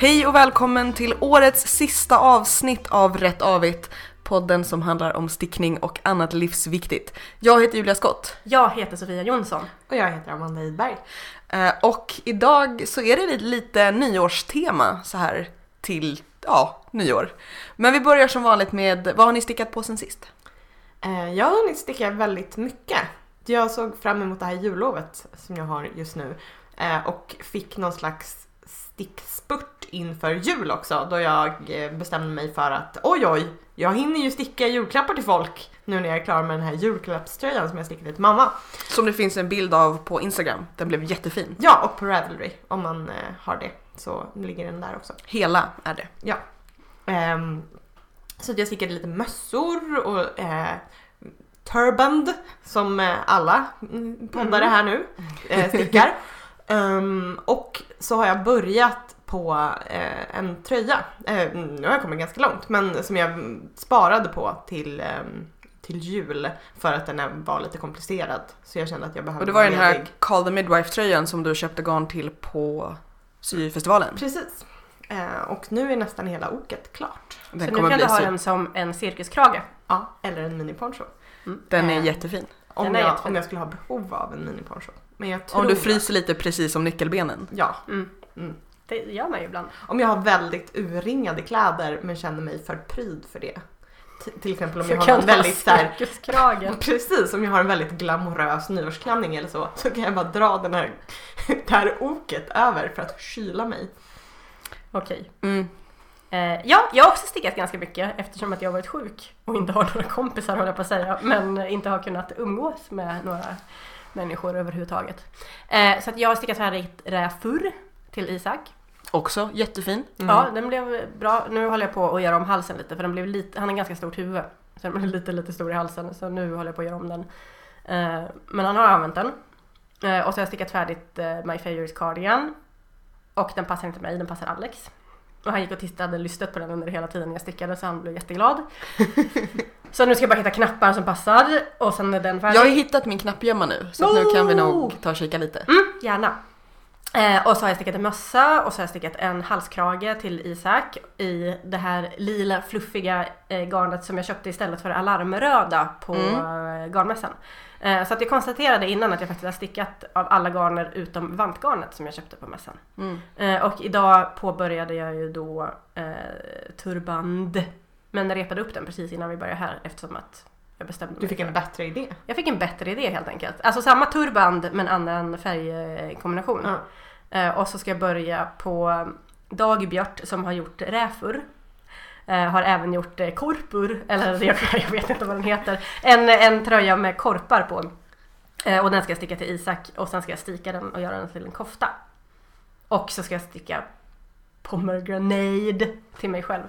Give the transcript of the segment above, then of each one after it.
Hej och välkommen till årets sista avsnitt av Rätt Avigt. Podden som handlar om stickning och annat livsviktigt. Jag heter Julia Skott. Jag heter Sofia Jonsson. Och jag heter Amanda Idberg. Eh, och idag så är det lite nyårstema så här till, ja, nyår. Men vi börjar som vanligt med, vad har ni stickat på sen sist? Eh, jag har hunnit sticka väldigt mycket. Jag såg fram emot det här jullovet som jag har just nu eh, och fick någon slags stickspurt inför jul också då jag eh, bestämde mig för att oj oj, jag hinner ju sticka julklappar till folk nu när jag är klar med den här julklappströjan som jag stickade till mamma. Som det finns en bild av på Instagram. Den blev jättefin. Ja, och på Ravelry om man eh, har det så ligger den där också. Hela är det. Ja. Ehm, så jag stickade lite mössor och eh, turband som eh, alla mm, poddare här nu eh, stickar. Ehm, och så har jag börjat på eh, en tröja. Eh, nu har jag kommit ganska långt men som jag sparade på till ehm, till jul för att den var lite komplicerad. Så jag kände att jag behövde Och det var den här ledig. Call the Midwife tröjan som du köpte garn till på syfestivalen. Precis. Eh, och nu är nästan hela oket klart. Den så nu kan du ha så. den som en cirkuskrage. Ja, eller en mini-poncho. Den är Eh, jättefin. Om Den är jag, jättefin. om jag skulle ha behov av en mini-poncho. Men jag tror Om du fryser lite precis som nyckelbenen. Ja. Mm. Mm. Det gör man ju ibland. Om jag har väldigt urringade kläder men känner mig för pryd för det. T- till exempel om Så jag har en väldigt så här, cirkuskragen. Precis, om jag har en väldigt glamorös nyårsklänning eller så så kan jag bara dra den här, det här oket över för att kyla mig. Okej. Mm. Eh, ja, jag har också stickat ganska mycket eftersom att jag varit sjuk och inte har några kompisar håller jag på att säga. Men inte har kunnat umgås med några människor överhuvudtaget. Eh, så att jag har stickat färdigt räfur till Isak. Också jättefin. Ja, den blev bra. Nu håller jag på att göra om halsen lite för den blev lite, han har ganska stort huvud. Så den blev lite, lite stor i halsen så nu håller jag på att göra om den. Eh, men han har använt den. Eh, och så har jag stickat färdigt eh, My Favourite Cardigan. Och den passar inte mig, den passar Alex. Och han gick och tittade, hade lystat på den under hela tiden jag stickade så han blev jätteglad. så nu ska jag bara hitta knappar som passar och sen är den färdig. Jag har hittat min knappgömma nu så att nu kan vi nog ta och kika lite. Mm, gärna. Eh, och så har jag stickat en mössa och så har jag stickat en halskrage till Isak i det här lila fluffiga eh, garnet som jag köpte istället för alarmröda på Mm. eh, garnmässan. Eh, så att jag konstaterade innan att jag faktiskt har stickat av alla garner utom vantgarnet som jag köpte på mässan. Mm. Eh, och idag påbörjade jag ju då eh, turband. Men repade upp den precis innan vi började här eftersom att jag bestämde Du mig fick för- en bättre idé. jag fick en bättre idé helt enkelt. Alltså samma turband men annan färgkombination. Ja. Eh, och så ska jag börja på Dagbjört som har gjort räfur. Eh, har även gjort eh, korpur, eller jag, jag vet inte vad den heter. En, en tröja med korpar på. Eh, och den ska jag sticka till Isak och sen ska jag sticka den och göra den till en kofta. Och så ska jag sticka pomegranade till mig själv.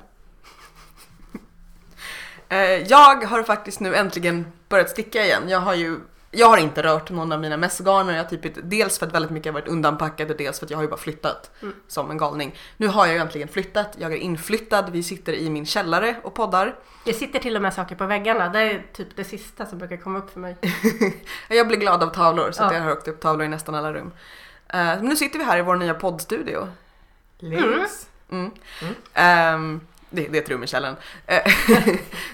Eh, jag har faktiskt nu äntligen börjat sticka igen. Jag har ju jag har inte rört någon av mina mässgarner. Jag har typ, dels för att väldigt mycket har varit undanpackat och dels för att jag har ju bara flyttat Mm. som en galning. Nu har jag ju äntligen flyttat. Jag är inflyttad. Vi sitter i min källare och poddar. Det sitter till och med saker på väggarna. Det är typ det sista som brukar komma upp för mig. Jag blir glad av tavlor så Ja. jag har högt upp tavlor i nästan alla rum. Men nu sitter vi här i vår nya poddstudio. Lyx. Mm. Mm. Ehm, det, det är ett rum i källaren. Eh,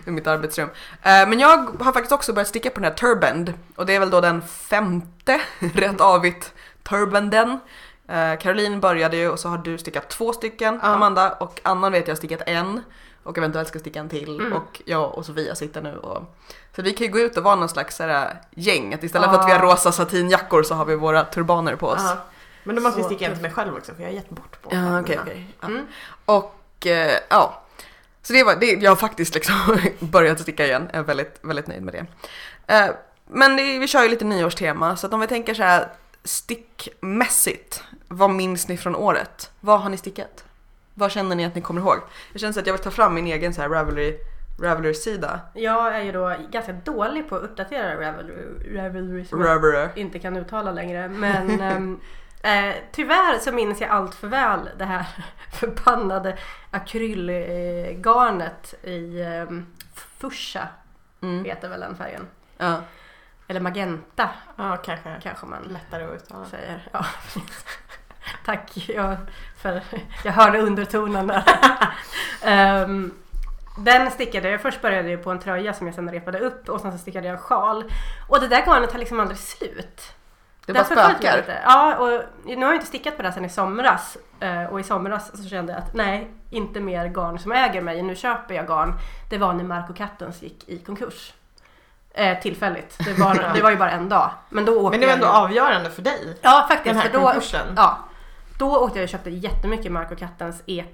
det är mitt arbetsrum. Eh, men jag har faktiskt också börjat sticka på den här turband. Och det är väl då den femte rätt avigt turbanden. Uh, Caroline började ju och så har du stickat två stycken Ja. Amanda och Annan vet jag har stickat en. Och eventuellt ska sticka en till. Mm. Och jag och Sofia sitter nu och så vi kan ju gå ut och vara någon slags såhär, gäng. Att istället för att vi har rosa satinjackor så har vi våra turbaner på oss. Ja. Men då måste vi sticka en till mig själv också för jag har gett bort på Ja, okej, mina. okej. Ja. Mm. Och eh, ja, så det var, det, jag har faktiskt liksom börjat sticka igen. Jag är väldigt, väldigt nöjd med det. Eh, men det, vi kör ju lite nyårstema, så att om vi tänker så här stickmässigt, vad minns ni från året? Vad har ni stickat? Vad känner ni att ni kommer ihåg? Jag känner att jag vill ta fram min egen så här Ravelry, Ravelry-sida. Jag är ju då ganska dålig på att uppdatera Ravelry, Ravelry som jag inte kan uttala längre. Men ehm, eh, tyvärr så minns jag allt för väl det här förbannade akrylgarnet i eh, Fusha Mm. heter väl den färgen. Ja. Eller magenta Ja, kanske kanske man lättare att uttala. säger. Ja. Tack, jag, för jag hörde undertonen där. Ehm, den stickade jag, först började jag på en tröja som jag sen repade upp och sen så stickade jag en sjal. Och det där garnet tar liksom aldrig slut. Det bara jag spökar. lite. Ja, och nu har jag inte stickat på det här sedan i somras. Eh, Och i somras så kände jag att nej, inte mer garn som äger mig. Nu köper jag garn. Det var när Marco Kattens gick i konkurs. Eh, tillfälligt. Det var, det var ju bara en dag. Men då åkte Men det var jag ändå ju- avgörande för dig. Ja, faktiskt. Den här för då, konkursen. Ja. Då åkte jag och köpte jättemycket Marco Kattens eh,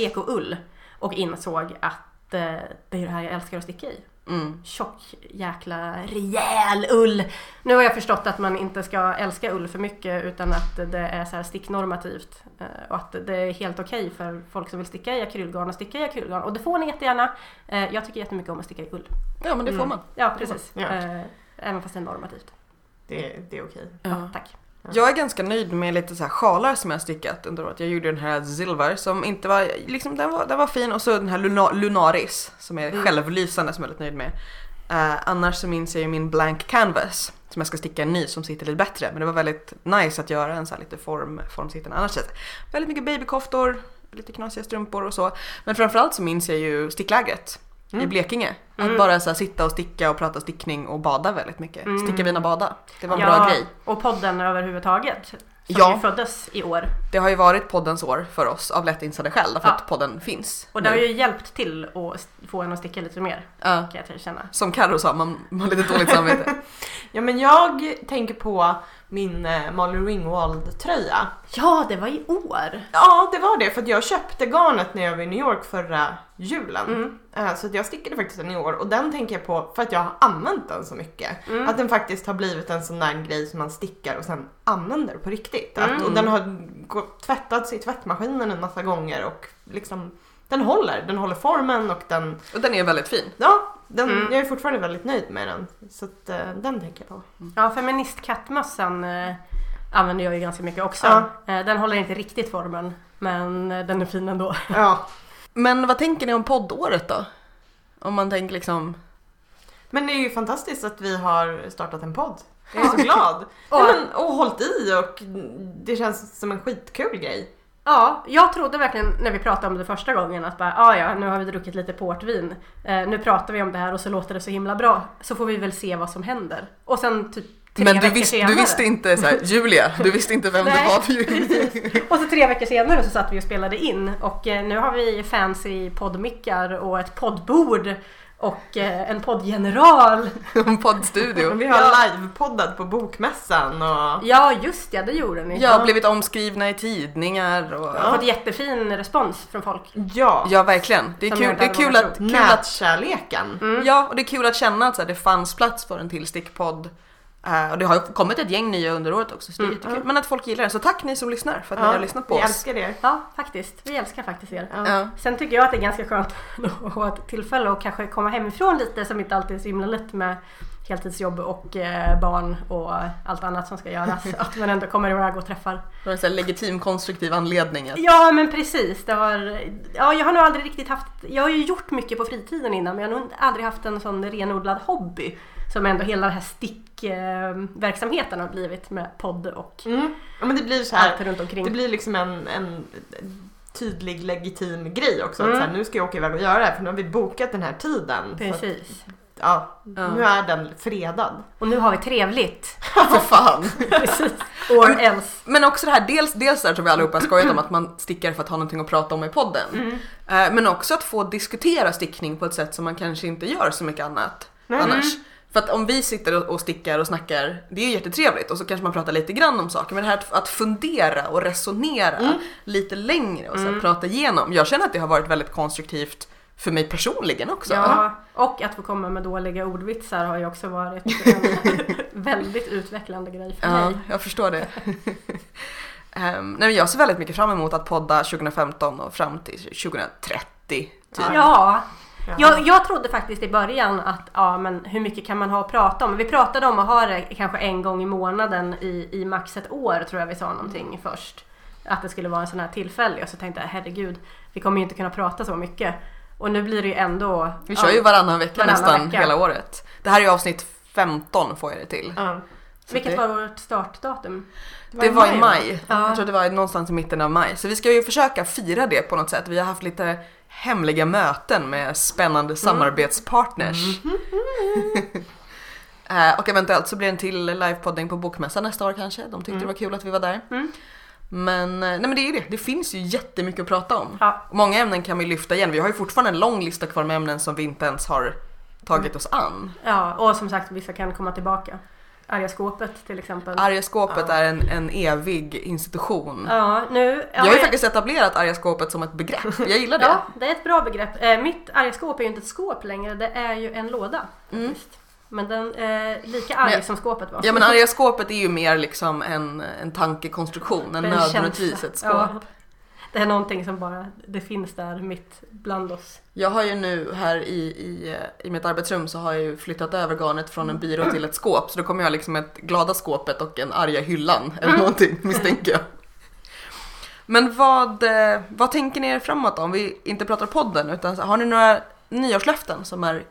eko-ull. Och insåg att eh, det är det här jag älskar att sticka i. Mm. Tjock jäkla rejäl ull. Nu har jag förstått att man inte ska älska ull för mycket utan att det är så här sticknormativt. eh, Och att det är helt okej för folk som vill sticka i akrylgarn att sticka i akrylgarn. Och det får ni jättegärna. Eh, Jag tycker jättemycket om att sticka i ull. Ja men det får Mm. man. Ja precis. Ja. Eh, Även fast det är normativt. Det, det är okej. Ja, tack. Jag är ganska nöjd med lite så här sjalar som jag har stickat under året. Jag gjorde den här Silver som inte var, liksom den var, den var fin och så den här Luna, Lunaris som är Mm. självlysande som jag är väldigt nöjd med. Eh, annars så minns jag ju min Blank Canvas som jag ska sticka en ny som sitter lite bättre. Men det var väldigt nice att göra en så här lite form, formsittande. Annars är väldigt mycket babykoftor, lite knasiga strumpor och så. Men framförallt så minns jag ju sticklägret i Mm. Blekinge. Att Mm. bara så här, sitta och sticka och prata stickning och bada väldigt mycket. Mm. Sticka vina bada. Det var en ja, bra grej. Och podden överhuvudtaget. Som Ja. ju föddes i år. Det har ju varit poddens år för oss av lätt insadda skäl för Ja. att podden finns. Och det har nu. ju hjälpt till att få en att sticka lite mer. Ja. Kan jag känna. Som Carro sa, man, man har lite dåligt samvete. Ja men jag tänker på min eh, Molly Ringwald tröja. Ja, det var i år. Ja det var det för jag köpte garnet när jag var i New York förra julen. Mm. Eh, Så jag stickade faktiskt den i år och den tänker jag på för att jag har använt den så mycket. Mm. Att den faktiskt har blivit en sån där grej som man stickar och sen använder på riktigt. Att, Mm. och den har tvättats i tvättmaskinen en massa gånger och liksom den håller. Den håller formen och den, Och den är väldigt fin. ja, den, Mm. jag är fortfarande väldigt nöjd med den. Så att, eh, den tänker jag på. Ja, feministkattmössan eh, använder jag ju ganska mycket också. Ja. Eh, den håller inte riktigt formen, men eh, den är fin ändå. Ja. Men vad tänker ni om poddåret då? Om man tänker liksom... Men det är ju fantastiskt att vi har startat en podd. Jag är så glad. Och- men, och hållit i och det känns som en skitkul grej. Ja, jag trodde verkligen när vi pratade om det första gången att bara, ah, ja, nu har vi druckit lite portvin. Eh, nu pratar vi om det här och så låter det så himla bra. Så får vi väl se vad som händer. Och sen typ tre Men du, veckor visst, senare. du visste inte så här, Julia, du visste inte vem det var. precis. Och så tre veckor senare så satt vi och spelade in och eh, nu har vi fancy poddmickar och ett poddbord och eh, en poddgeneral. En poddstudio. Vi har Ja. livepoddat på bokmässan och Ja just ja, det gjorde ni. Jag har blivit omskrivna i tidningar och... Jag har fått jättefin respons från folk. ja, Ja, verkligen. Det är Som kul, det är kul att, kul att nätkärleken. Mm. Ja, och det är kul att känna att så här, det fanns plats för en till stickpodd. Eh, och det har kommit ett gäng nya under året också, så det är Mm. jättekul. Men att folk gillar det. Så tack ni som lyssnar för att ni har lyssnat på vi oss. älskar det. Ja, faktiskt. Vi älskar faktiskt er. Ja. Ja. Sen tycker jag att det är ganska skönt att ha ett tillfälle att kanske komma hemifrån lite som inte alltid är så himla lätt med heltidsjobb och eh, barn och allt annat som ska göras. Att man ändå kommer iväg och träffar. Det var en legitim konstruktiv anledning. Att, Ja men precis. Det har, ja, jag har nog aldrig riktigt haft, jag har ju gjort mycket på fritiden innan men jag har nog aldrig haft en sån renodlad hobby. Som ändå hela den här stickverksamheten har blivit med podd och Mm. Ja, men det blir så allt här, runt omkring. det blir liksom en, en tydlig legitim grej också. Att Mm. så här, nu ska jag åka iväg och göra det här för nu har vi bokat den här tiden. Att, Precis. ja, Ja. nu är den fredad. Och nu har vi trevligt. för fan. Precis. Or else. Men också det här, dels, dels där som vi allihopa skojat om att man stickar för att ha någonting att prata om i podden. Mm. Eh, Men också att få diskutera stickning på ett sätt som man kanske inte gör så mycket annat annars. För att om vi sitter och- stickar och snackar, det är ju jättetrevligt och så kanske man pratar lite grann om saker. Men det här att, fundera och resonera Mm. lite längre och så här, prata igenom. Jag känner att det har varit väldigt konstruktivt för mig personligen också. Ja, och att få komma med dåliga ordvitsar har ju också varit en väldigt utvecklande grej för Ja, mig. jag förstår det. Ehm, nej, jag ser väldigt mycket fram emot att podda 2015 och fram till 2030. Typ. Ja, Ja. Jag, jag trodde faktiskt i början att ja, men hur mycket kan man ha att prata om? Vi pratade om att ha det kanske en gång i månaden i, i max ett år tror jag vi sa någonting först. Att det skulle vara en sån här tillfällig och så tänkte jag herregud, vi kommer ju inte kunna prata så mycket. Och nu blir det ju ändå... Vi kör ju varannan vecka Varannan nästan vecka. hela året. Det här är ju avsnitt 15 får jag det till. Ja. Så Vilket det, var vårt startdatum? det var i maj. Ja. Jag tror det var någonstans i mitten av maj. Så vi ska ju försöka fira det på något sätt. Vi har haft lite hemliga möten med spännande samarbetspartners. Eh, och eventuellt så blir det en till livepodding på Bokmässan nästa år kanske. De tyckte det var kul att vi var där. Mm. Men, eh, nej men det är ju det. Det finns ju jättemycket att prata om. Ja. Många ämnen kan vi lyfta igen. Vi har ju fortfarande en lång lista kvar med ämnen som vi inte ens har tagit oss an. ja, och som sagt vissa kan komma tillbaka. Arga skåpet till exempel. Arga skåpet Ja. är en, en evig institution. Ja, nu... Jag har ju faktiskt etablerat arga skåpet som ett begrepp. Jag gillar det. Ja, det är ett bra begrepp. Eh, mitt arga skåp är ju inte ett skåp längre, det är ju en låda. Mm. Men den är lika arg Men- som skåpet var. Ja men arga skåpet är ju mer liksom en, en tankekonstruktion än En nödvändigtvis ett skåp. Ja. Det är någonting som bara, det finns där mitt bland oss. Jag har ju nu här i, i, i mitt arbetsrum så har jag ju flyttat över garnet från en byrå till ett skåp så då kommer jag liksom ett glada skåpet och en arga hyllan eller någonting misstänker jag. Men vad, eh, vad tänker ni er framåt då? Om vi inte pratar podden utan har ni några nyårslöften som är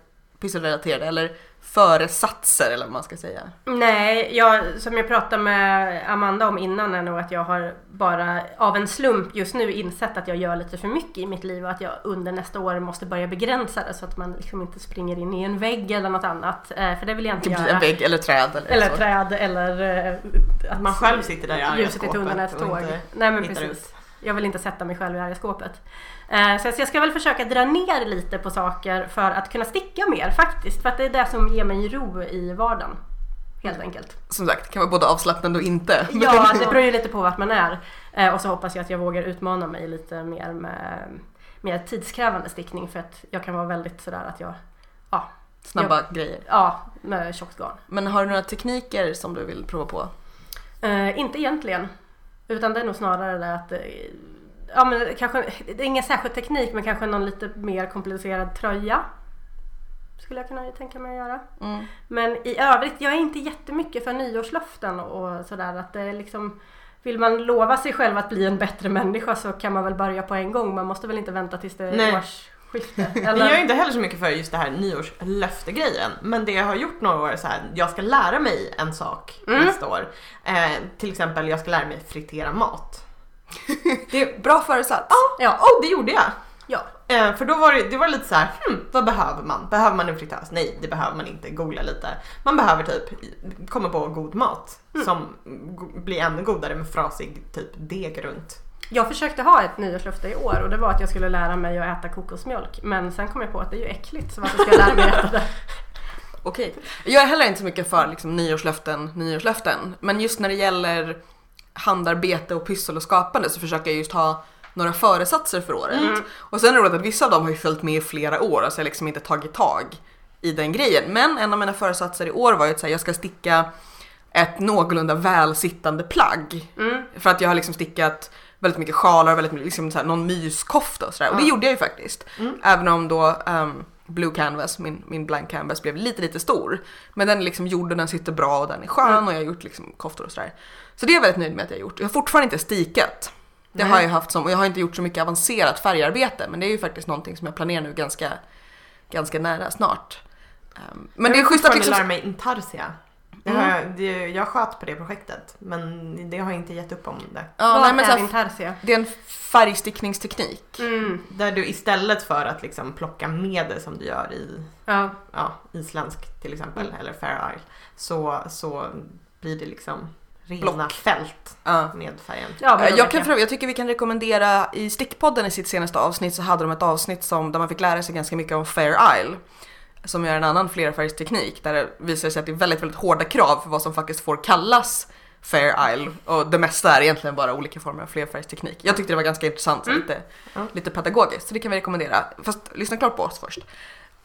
pysselrelaterade eller föresatser eller vad man ska säga? Nej, jag, som jag pratade med Amanda om innan är nog att jag har bara av en slump just nu insett att jag gör lite för mycket i mitt liv och att jag under nästa år måste börja begränsa det så att man liksom inte springer in i en vägg eller något annat. Eh, för det vill jag inte Typ göra. en vägg eller träd eller, Eller så. träd eller eh, Att man själv sitter där i arga ljuset i skåpet tunneln är ett och tåg. Nej men precis. ut. Jag vill inte sätta mig själv i arga skåpet. Eh, Så jag ska väl försöka dra ner lite på saker för att kunna sticka mer faktiskt. För att det är det som ger mig ro i vardagen. Helt enkelt. Som sagt, det kan vara både avslappnande och inte. Ja, det beror ju lite på vart man är. Eh, Och så hoppas jag att jag vågar utmana mig lite mer med mer tidskrävande stickning för att jag kan vara väldigt sådär att jag, Snabba grejer. ja, med tjockt garn. Men har du några tekniker som du vill prova på? Eh, inte egentligen. Utan det är nog snarare det att eh, Ja men kanske, det är ingen särskild teknik men kanske någon lite mer komplicerad tröja. Skulle jag kunna tänka mig att göra. Mm. Men i övrigt, jag är inte jättemycket för nyårslöften och sådär. Att det är liksom, vill man lova sig själv att bli en bättre människa så kan man väl börja på en gång. Man måste väl inte vänta tills det är årsskifte. Men jag är Eller? inte heller så mycket för just det här nyårslöftegrejen. Men det jag har gjort några år är så här, jag ska lära mig en sak Mm. nästa år. Eh, till exempel, jag ska lära mig fritera mat. Det, Bra föresats. Ja. oh, det gjorde jag! ja. Eh, för då var det, det var lite så här, hmm, vad behöver man? Behöver man en fritös? Nej, det behöver man inte. Googla lite. Man behöver typ komma på god mat som go- blir ännu godare med frasig typ deg runt. Jag försökte ha ett nyårslöfte i år och det var att jag skulle lära mig att äta kokosmjölk. Men sen kom jag på att det är ju äckligt så varför ska jag lära mig att äta det? Okej. Jag är heller inte så mycket för liksom, nyårslöften, nyårslöften. Men just när det gäller handarbete och pyssel och skapande så försöker jag just ha några föresatser för året. Och sen är det roligt att vissa av dem har ju följt med i flera år, alltså jag har liksom inte tagit tag i den grejen. Men en av mina föresatser i år var ju att säga jag ska sticka ett någorlunda välsittande plagg. Mm. För att jag har liksom stickat väldigt mycket sjalar och väldigt mycket, liksom så här, någon myskofta och sådär. Och det gjorde jag ju faktiskt. Mm. Även om då ehm, Blue Canvas, min, min blank canvas, blev lite lite stor. Men den är liksom gjord och den sitter bra och den är skön Mm. och jag har gjort liksom koftor och sådär. Så det är jag väldigt nöjd med att jag har gjort. Jag har fortfarande inte stikat. Det Nej. har jag haft som, och jag har inte gjort så mycket avancerat färgarbete men det är ju faktiskt någonting som jag planerar nu ganska, ganska nära snart. Ehm, men det är jag schysst att liksom... lära mig intarsia. Det har jag, det, jag sköt på det projektet men det har jag inte gett upp om det. Ja, Vad nej, men är intarsia? det är en färgstickningsteknik. Mm. Där du istället för att liksom plocka med det som du gör i Ja. ja, isländsk till exempel Mm. eller Fair Isle så, så blir det liksom rena Block. fält Ja. med färgen. Ja, Jag, kan, för- jag tycker vi kan rekommendera, i Stickpodden i sitt senaste avsnitt så hade de ett avsnitt som, där man fick lära sig ganska mycket om Fair Isle. Som är en annan flerfärgsteknik där det visar sig att det är väldigt, väldigt hårda krav för vad som faktiskt får kallas Fair Isle. Och det mesta är egentligen bara olika former av flerfärgsteknik. Jag tyckte det var ganska intressant, så Mm. lite, Ja. lite pedagogiskt. Så det kan vi rekommendera. Fast lyssna klart på oss först.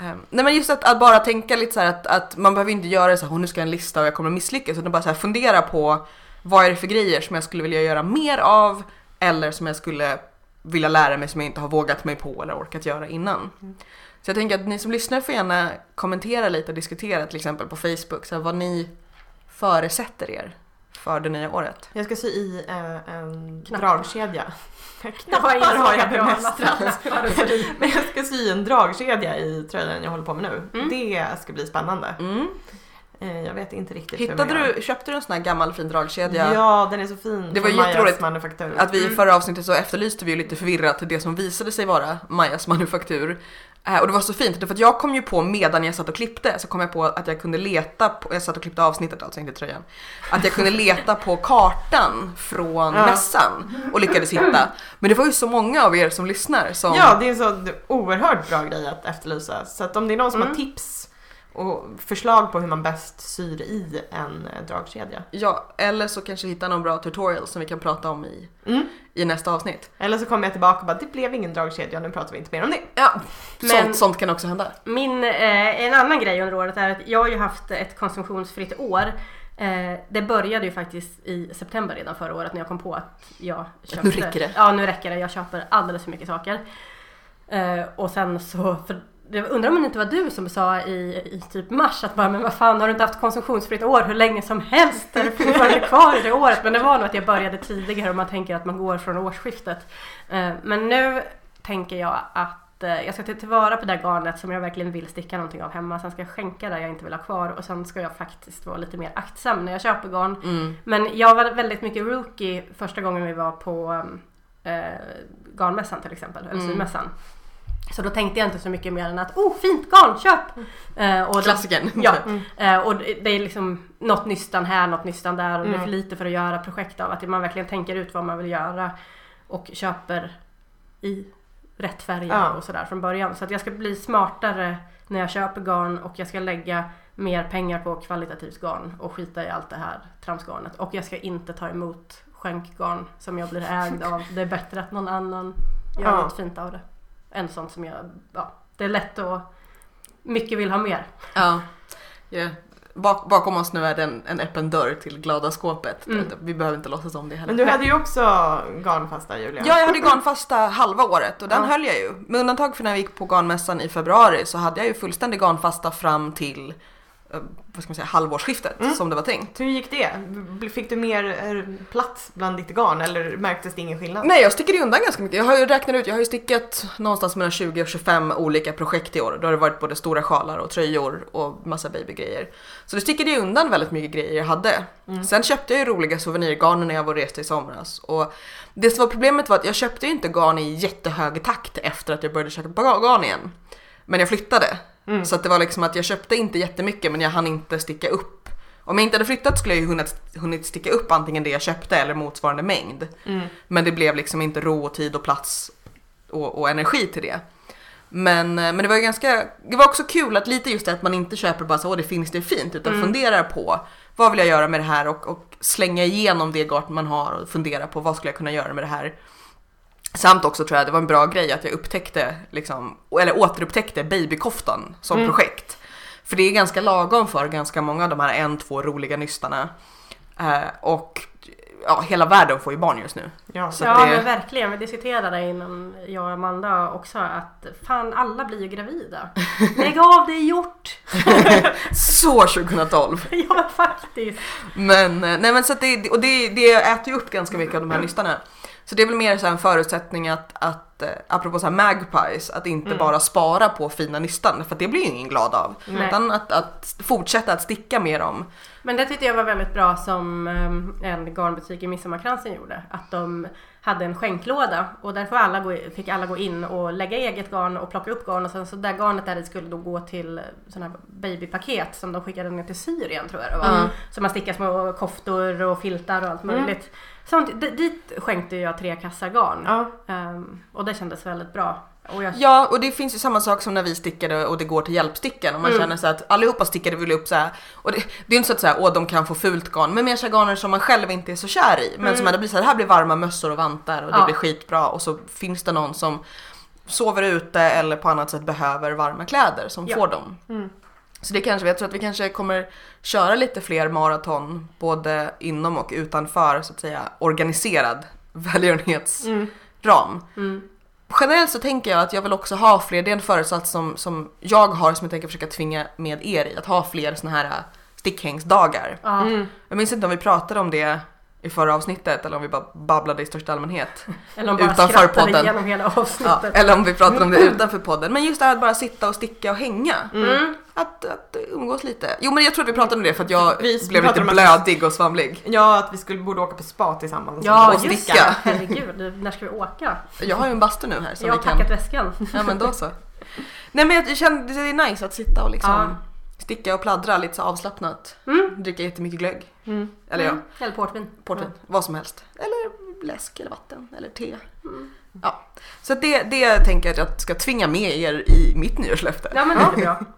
Um, nej men just att, att bara tänka lite så att, att man behöver inte göra så här, "Åh, nu ska jag en lista och jag kommer att misslyckas. Utan bara så här, fundera på vad är det för grejer som jag skulle vilja göra mer av eller som jag skulle vilja lära mig som jag inte har vågat mig på eller orkat göra innan. Mm. Så jag tänker att ni som lyssnar får gärna kommentera lite och diskutera till exempel på Facebook så här, vad ni föresätter er för det nya året. Jag ska sy i eh, en Knappar. dragkedja. Knappar har jag bemästrat. Men jag ska sy en dragkedja i tröjan jag håller på med nu. Mm. Det ska bli spännande. Mm. Eh, jag vet inte riktigt hur Hittade gör. du, köpte du en sån här gammal fin dragkedja? Ja, den är så fin. Det var jätteroligt manufaktur. Att vi i förra avsnittet så efterlyste vi ju lite förvirrat det som visade sig vara Majas manufaktur. Eh, och det var så fint, för att jag kom ju på medan jag satt och klippte så kom jag på att jag kunde leta på, jag satt och klippte avsnittet alltså, inte tröjan. Att jag kunde leta på kartan från Ja. mässan och lyckades hitta. Men det var ju så många av er som lyssnar som... Ja, det är en så oerhört bra grej att efterlysa. Så att om det är någon som Mm. har tips och förslag på hur man bäst syr i en eh, dragkedja. Ja, eller så kanske hitta någon bra tutorial som vi kan prata om i, Mm. i nästa avsnitt. Eller så kommer jag tillbaka och bara det blev ingen dragkedja, nu pratar vi inte mer om det. Ja, Men- sånt, sånt kan också hända. Min, eh, en annan grej under året är att jag har ju haft ett konsumtionsfritt år. Eh, det började ju faktiskt i september redan förra året när jag kom på att jag köpte... nu räcker det. Ja, nu räcker det. Jag köper alldeles för mycket saker. Eh, och sen så... För, jag undrar om det inte var du som sa i, i typ mars att bara, men vad fan har du inte haft konsumtionsfritt år hur länge som helst? Är du fortfarande kvar i det året? Men det var nog att jag började tidigare och man tänker att man går från årsskiftet. Eh, men nu tänker jag att eh, jag ska ta tillvara på det där garnet som jag verkligen vill sticka någonting av hemma. Sen ska jag skänka det jag inte vill ha kvar och sen ska jag faktiskt vara lite mer aktsam när jag köper garn. Mm. Men jag var väldigt mycket rookie första gången vi var på eh, garnmässan till exempel, eller Mm. Så då tänkte jag inte så mycket mer än att oh fint garn, köp! Eh, och. Ja, eh, och det är liksom något nystan här, något nystan där och det är Mm. för lite för att göra projekt av. Att man verkligen tänker ut vad man vill göra och köper i rätt färger Ja. och sådär från början. Så att jag ska bli smartare när jag köper garn och jag ska lägga mer pengar på kvalitativt garn och skita i allt det här tramsgarnet. Och jag ska inte ta emot skänkgarn som jag blir ägd av. Det är bättre att någon annan gör Ja. något fint av det. Än sånt som jag, ja, det är lätt att mycket vill ha mer. Ja. Ja. Bak, bakom oss nu är det en, en öppen dörr till glada skåpet. Mm. Vi behöver inte låtsas om det heller. Men du hade ju också garnfasta Julia. Ja, jag hade garnfasta halva året och den Ja. höll jag ju. Med undantag för när vi gick på garnmässan i februari så hade jag ju fullständig garnfasta fram till vad ska man säga, halvårsskiftet Mm. som det var tänkt. Hur gick det? Fick du mer eh, plats bland ditt garn eller märktes det ingen skillnad? Nej, jag stickade undan ganska mycket. Jag har ju räknat ut, jag har ju stickat någonstans mellan 20 och 25 olika projekt i år. Då har det varit både stora sjalar och tröjor och massa babygrejer. Så det stickade jag undan väldigt mycket grejer jag hade. Mm. Sen köpte jag ju roliga souvenirgarn när jag var och reste i somras. Och det som var problemet var att jag köpte ju inte garn i jättehög takt efter att jag började köpa garn igen. Men jag flyttade. Mm. Så att det var liksom att jag köpte inte jättemycket men jag hann inte sticka upp. Om jag inte hade flyttat skulle jag ju hunnit, hunnit sticka upp antingen det jag köpte eller motsvarande mängd. Mm. Men det blev liksom inte ro och tid och plats och, och energi till det. Men, eh, men det var ju ganska, det var också kul att lite just det att man inte köper bara så åh det finns det fint utan Mm. funderar på vad vill jag göra med det här och, och slänga igenom det garn man har och fundera på vad skulle jag kunna göra med det här. Samt också tror jag det var en bra grej att jag upptäckte, liksom, eller återupptäckte babykoftan som Mm. projekt. För det är ganska lagom för ganska många av de här en, två roliga nystarna. Eh, och ja, hela världen får ju barn just nu. Ja. Så ja det- men verkligen, vi diskuterade innan jag och Amanda också att fan alla blir ju gravida. Lägg av, det är gjort! Så 2012! ja faktiskt. Men, eh, nej men så att det, och det, det äter ju upp ganska mycket av de här nystarna. Så det är väl mer så en förutsättning att, att eh, apropå så här magpies, att inte Mm. bara spara på fina nystan, för det blir ju ingen glad av. Nej. Utan att, att fortsätta att sticka med dem. Men det tyckte jag var väldigt bra som ehm, en garnbutik i Midsommarkransen gjorde. Att de hade en skänklåda och där får alla gå, fick alla gå in och lägga eget garn och plocka upp garn och sen så där garnet där det skulle då gå till sådana här babypaket som de skickade ner till Syrien tror jag det var. Mm. Så man stickar små koftor och filtar och allt Mm. möjligt. Sånt, d- dit skänkte jag tre kassar garn. Ja. Ehm, och det kändes väldigt bra. Och jag, Ja, och det finns ju samma sak som när vi stickade och det går till hjälpstickan och man Mm. känner så att allihopa stickade väl upp så här. Och det, det är inte så att så här, åh de kan få fult garn, men mer så garner som man själv inte är så kär i. Men Mm. som ändå blir så här, det här blir varma mössor och vantar och det Ja. blir skitbra och så finns det någon som sover ute eller på annat sätt behöver varma kläder som Ja. får dem. Mm. Så det kanske, jag tror att vi kanske kommer köra lite fler maraton både inom och utanför så att säga organiserad välgörenhetsram. Mm. Generellt så tänker jag att jag vill också ha fler, det är en föresats som, som jag har som jag tänker försöka tvinga med er i, att ha fler såna här stickhängsdagar. Mm. Jag minns inte om vi pratade om det i förra avsnittet eller om vi bara babblade i största allmänhet. Eller om bara Utanför skrattade podden. igenom hela Ja, avsnittet. eller om vi pratade om det utanför podden. Men just det här att bara sitta och sticka och hänga. Mm. Att, att umgås lite. Jo men jag tror att vi pratade om det för att jag Vi blev lite blödig och svamlig. Ja, att vi skulle, borde åka på spa tillsammans. Ja, Och just sticka. det. Herregud, när ska vi åka? Jag har ju en bastu nu här som Jag har vi kan... packat väskan. Ja men då så. Nej men jag kände det är nice att sitta och liksom Ja. Sticka och pladdra lite så avslappnat. Mm. Dricka jättemycket glögg. Mm. Eller ja, Mm. Eller portvin. portvin. Vad som helst. Eller läsk eller vatten eller te. Ja. Så det, det tänker jag att jag ska tvinga med er i mitt nyårslöfte. Ja men det är bra.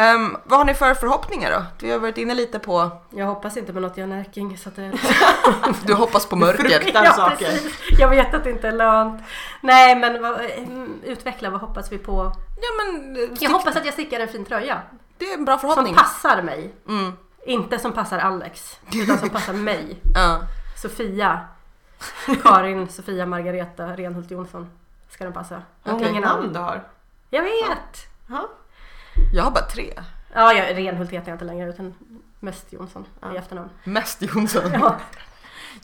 Ehm, vad har ni för förhoppningar då? Vi har varit inne lite på, Jag hoppas inte på något jag närking så att det... du hoppas på mörker. Ja, saker. precis. Jag vet att det inte är lönt. Nej men vad, mm, utveckla, vad hoppas vi på? Ja men eh, Jag stick- hoppas att jag stickar en fin tröja. det är en bra Som förhoppning. passar mig. Mm. Inte som passar Alex, utan som passar mig. Ja. Sofia. Karin, Sofia, Margareta, Renhult Jonsson. Ska den passa. Många annan. namn du har. Jag vet! Ja. Jag har bara tre. Ja, jag, Renhult heter jag inte längre utan mest Jonsson Ja. i efternamn. Mest Jonsson. Ja.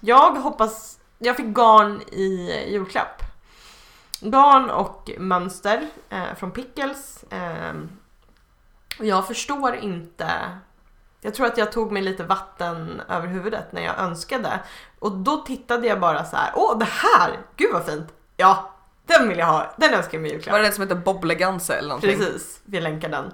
Jag hoppas, jag fick garn i julklapp. Garn och mönster eh, från Pickles. Eh, och jag förstår inte. Jag tror att jag tog mig lite vatten över huvudet när jag önskade. Och då tittade jag bara så här. Åh, det här! Gud vad fint! Ja, den vill jag ha. Den önskar jag mig julklapp. Var det den som heter Bobbleganse eller någonting? Precis, vi länkar den.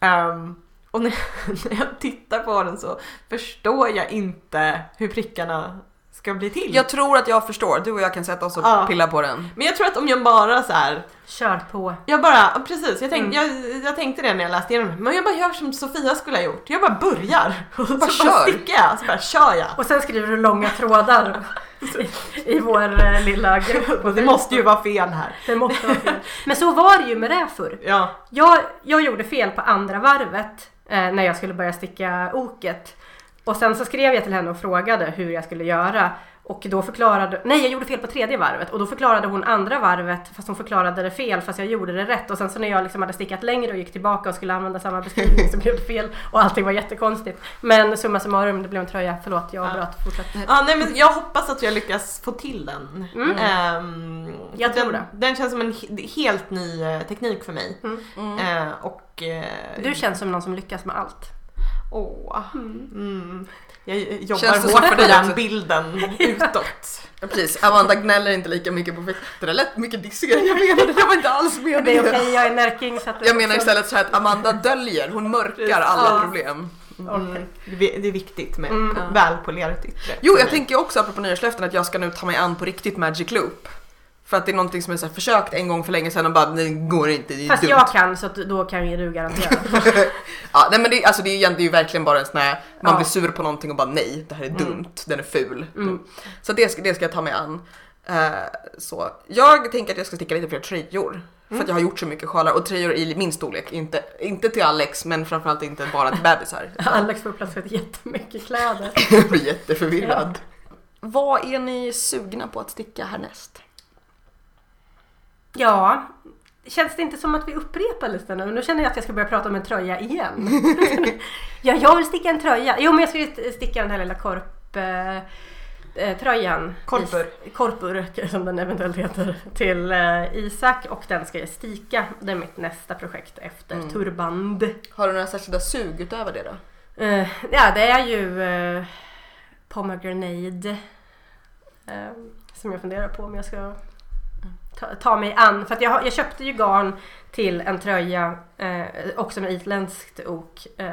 Ehm, och när, när jag tittar på den så förstår jag inte hur prickarna ska bli till. Jag tror att jag förstår. Du och jag kan sätta oss och Ja. pilla på den. Men jag tror att om jag bara så här, Kör på. jag bara, precis, jag, tänk, Mm. jag, jag tänkte det när jag läste igenom det, men jag bara gör som Sofia skulle ha gjort. Jag bara börjar och så Bara bara kör. stickar jag, så bara kör jag. Och sen skriver du långa trådar i, vår eh, lilla grupp. Det måste ju vara fel här. Det måste vara fel. Men så var det ju med det förr. Ja, Jag, jag gjorde fel på andra varvet eh, när jag skulle börja sticka oket. Och sen så skrev jag till henne och frågade hur jag skulle göra. Och då förklarade, nej jag gjorde fel på tredje varvet och då förklarade hon andra varvet fast hon förklarade det fel fast jag gjorde det rätt och sen så när jag liksom hade stickat längre och gick tillbaka och skulle använda samma beskrivning så blev det fel och allting var jättekonstigt. Men summa summarum, det blev en tröja. Förlåt, jag Ja. avbröt. Fortsätt. ja nej, men jag hoppas att jag lyckas få till den. Mm. Ehm, Jag tror den, den känns som en he- helt ny eh, teknik för mig. Mm. Eh, och... eh, Du känns som någon som lyckas med allt. Åh. Mm. Jag jobbar Känns hårt för den också? bilden utåt. Ja, precis. Amanda gnäller inte lika mycket på. Det där lät mycket dissigare jag menade. Det var inte alls Det är meningen. okej, jag är närking så att det Jag menar istället så här att Amanda döljer. Hon mörkar alla problem. Det är det är viktigt med Mm. välpolerat yttre. Jo, jag tänker också apropå nyårslöften att jag ska nu ta mig an på riktigt Magic Loop. För att det är någonting som jag så här försökt en gång för länge sedan och bara det går inte, det är Fast dumt. jag kan så att då kan ju du garantera. Ja, nej men det, alltså det, är, ju- det är ju verkligen bara en sån här, man Ja. blir sur på någonting och bara nej, det här är Mm. dumt, den är ful. Mm. Så det ska, det ska jag ta mig an. Eh, så. Jag tänker att jag ska sticka lite fler tröjor. För Mm. att jag har gjort så mycket sjalar och tröjor i min storlek. Inte, inte till Alex men framförallt inte bara till bebisar. Alex får för jättemycket kläder. Jag blir jätteförvirrad. Vad är ni sugna på att sticka härnäst? Ja, känns det inte som att vi upprepar lite nu? Nu känner jag att jag ska börja prata om en tröja igen. ja, jag vill sticka en tröja. Jo, men jag ska sticka den här lilla korp... Eh, eh, tröjan. Korpur. I- Korpur, som den eventuellt heter. Till eh, Isak och den ska jag stika. Det är mitt nästa projekt efter Mm. turband. Har du några särskilda sug utöver det då? Eh, ja, det är ju eh, pomegranate. Eh, som jag funderar på om jag ska ta, ta mig an. För att jag, jag köpte ju garn till en tröja, eh, också med isländskt ok. Eh,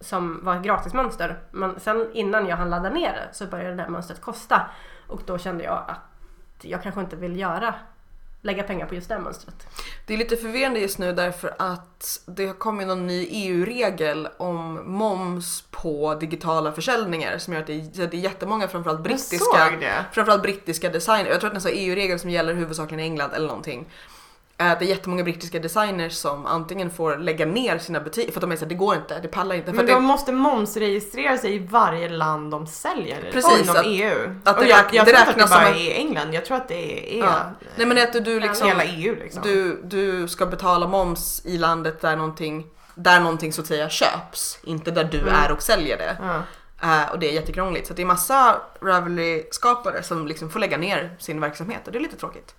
som var gratismönster. Men sen innan jag hann ladda ner det så började det här mönstret kosta. Och då kände jag att jag kanske inte vill göra lägga pengar på just det mönstret. Det är lite förvirrande just nu därför att det har kommit någon ny EU-regel om moms på digitala försäljningar som gör att det är, det är jättemånga framförallt brittiska framförallt brittiska designer, jag tror att det är en EU-regel som gäller huvudsakligen i England eller någonting. Det är jättemånga brittiska designers som antingen får lägga ner sina butiker för att de är såhär, det går inte, det pallar inte. Men de det, måste momsregistrera sig i varje land de säljer Precis, inom att- EU. att det och jag, jag det tror inte att det bara en- är England, jag tror att det är Ja. Nej men att du, du liksom, hela EU liksom. du, du ska betala moms i landet där någonting, där någonting så att säga köps, inte där du Mm. är och säljer det. Ja. Eh, och det är jättekrångligt så det är massa Ravelry-skapare som liksom får lägga ner sin verksamhet och det är lite tråkigt.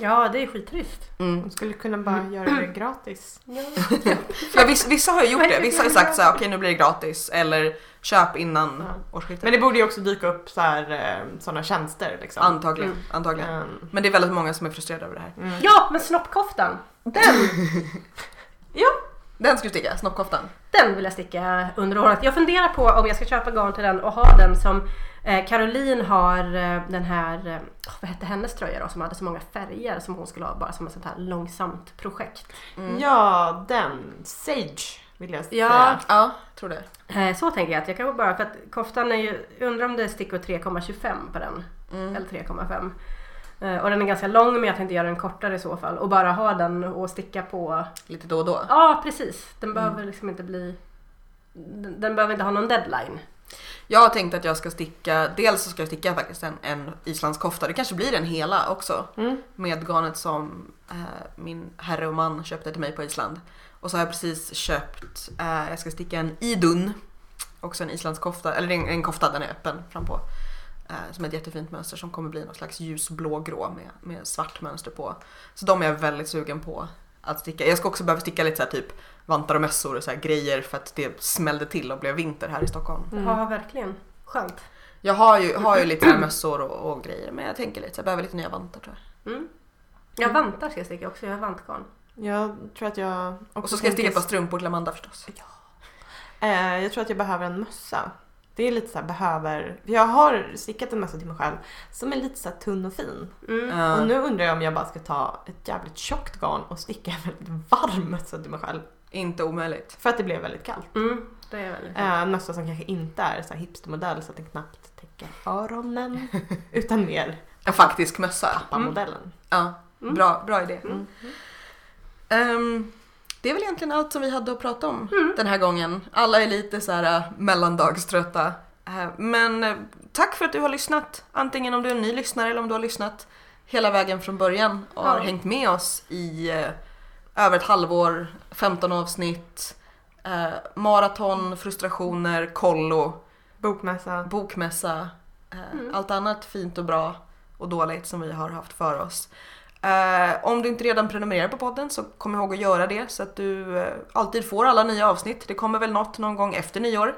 Ja, det är skittrist. Mm. De skulle kunna bara göra det gratis. Ja, vissa, vissa har ju gjort det, vissa har ju sagt så här, okej nu blir det gratis eller köp innan Ja. årsskiftet. Men det borde ju också dyka upp så här, eh, sådana tjänster liksom. Antagligen, Mm. antagligen. Mm. Men det är väldigt många som är frustrerade över det här. Mm. Ja, men snoppkoftan. Den, Den ska du sticka, snoppkoftan. den vill jag sticka under året. Jag funderar på om jag ska köpa garn till den och ha den som eh, Caroline har eh, den här, eh, åh, vad hette hennes tröja då som hade så många färger som hon skulle ha bara som ett sånt här långsamt projekt. Mm. Ja, den. Sage vill jag Ja. säga. Ja, tror det. Eh, så tänker jag att jag kan bara för att koftan är ju, jag undrar om det är stickor 3,25 på den. Mm. Eller 3,5. Eh, och den är ganska lång men jag tänkte göra den kortare i så fall och bara ha den och sticka på Lite då och då. Ja precis, den behöver liksom inte bli den, den behöver inte ha någon deadline. Jag har tänkt att jag ska sticka, dels så ska jag sticka faktiskt en, en islandskofta, det kanske blir en hela också. Mm. Med garnet som eh, min herre och man köpte till mig på Island. Och så har jag precis köpt, eh, jag ska sticka en idun. Också en islandskofta, eller en, en kofta, den är öppen fram på. Eh, som är ett jättefint mönster som kommer bli någon slags ljusblågrå med, med svart mönster på. Så de är jag väldigt sugen på att sticka. Jag ska också behöva sticka lite så här typ vantar och mössor och så här grejer för att det smällde till och blev vinter här i Stockholm. Mm. Ja verkligen, skönt. Jag har ju, har ju lite mössor och, och grejer men jag tänker lite jag behöver lite nya vantar tror jag. Mm. Jag vantar ska jag sticka också, jag har vantgarn. Jag tror att jag Och så ska jag sticka tänker- på strumpor till Amanda förstås. Eh, jag tror att jag behöver en mössa. Det är lite så här behöver, jag har stickat en mössa till mig själv som är lite så här tunn och fin. Mm. Ja. Och nu undrar jag om jag bara ska ta ett jävligt tjockt garn och sticka en väldigt varm mössa till mig själv. Inte omöjligt. För att det blev väldigt kallt. Mm, det är väldigt Eh, en mössa som kanske inte är så här hipstermodell så att den knappt täcker öronen. utan mer En faktisk mössa. pappamodellen. Ja, Mm. bra, bra idé. Mm. Ehm, det är väl egentligen allt som vi hade att prata om Mm. den här gången. Alla är lite så här äh, mellandagströtta. Eh, Men eh, tack för att du har lyssnat. Antingen om du är en ny lyssnare eller om du har lyssnat hela vägen från början och har Ja. hängt med oss i eh, över ett halvår, 15 avsnitt, eh, maraton, frustrationer, kollo, Bokmässa. bokmässa, eh, Mm. allt annat fint och bra och dåligt som vi har haft för oss. Eh, om du inte redan prenumererar på podden så kom ihåg att göra det så att du eh, alltid får alla nya avsnitt. Det kommer väl något någon gång efter nyår.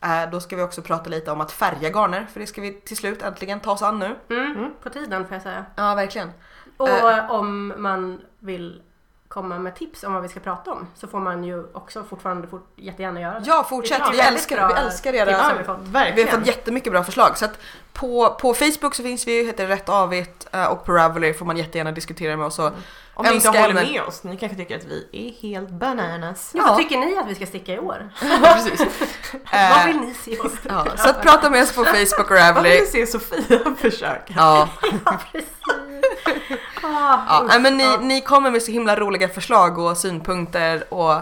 Eh, då ska vi också prata lite om att färga garner för det ska vi till slut äntligen ta oss an nu. Mm, Mm. på tiden får jag säga. Ja, verkligen. Och Eh. om man vill komma med tips om vad vi ska prata om så får man ju också fortfarande fort, jättegärna göra det. Ja, fortsätt. Vi väldigt älskar, vi älskar era... tips. Vi fått. Vi har fått jättemycket bra förslag. Så på, på Facebook så finns vi, heter Rätt Avigt eh, och på Ravelry får man jättegärna diskutera med oss. Och, Om ni inte håller ämnen. med oss, ni kanske tycker att vi är helt bananas. Ja. Ja. Tycker ni att vi ska sticka i år? precis. Vad Eh, vill ni se oss sticka? ja, så att prata med oss på Facebook och Vad vill ni se Sofia försöka? Ja, Precis. Ah, ja. men ni, ni kommer med så himla roliga förslag och synpunkter och,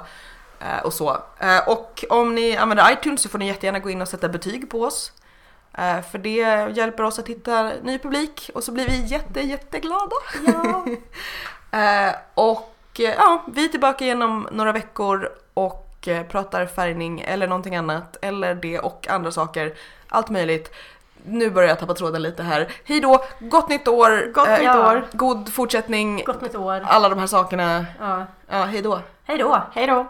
eh, och så. Eh, Och om ni använder iTunes så får ni jättegärna gå in och sätta betyg på oss. Eh, För det hjälper oss att hitta ny publik och så blir vi jätte, jätteglada. Ja. Eh, och eh, ja, vi är tillbaka igen om några veckor och eh, pratar färgning eller någonting annat eller det och andra saker. Allt möjligt. Nu börjar jag tappa tråden lite här. Hej då, gott nytt år, Gott eh, nytt år! god fortsättning, Gott nytt år. alla de här sakerna. Ja. Ja, hej då. Hej då! Hej då!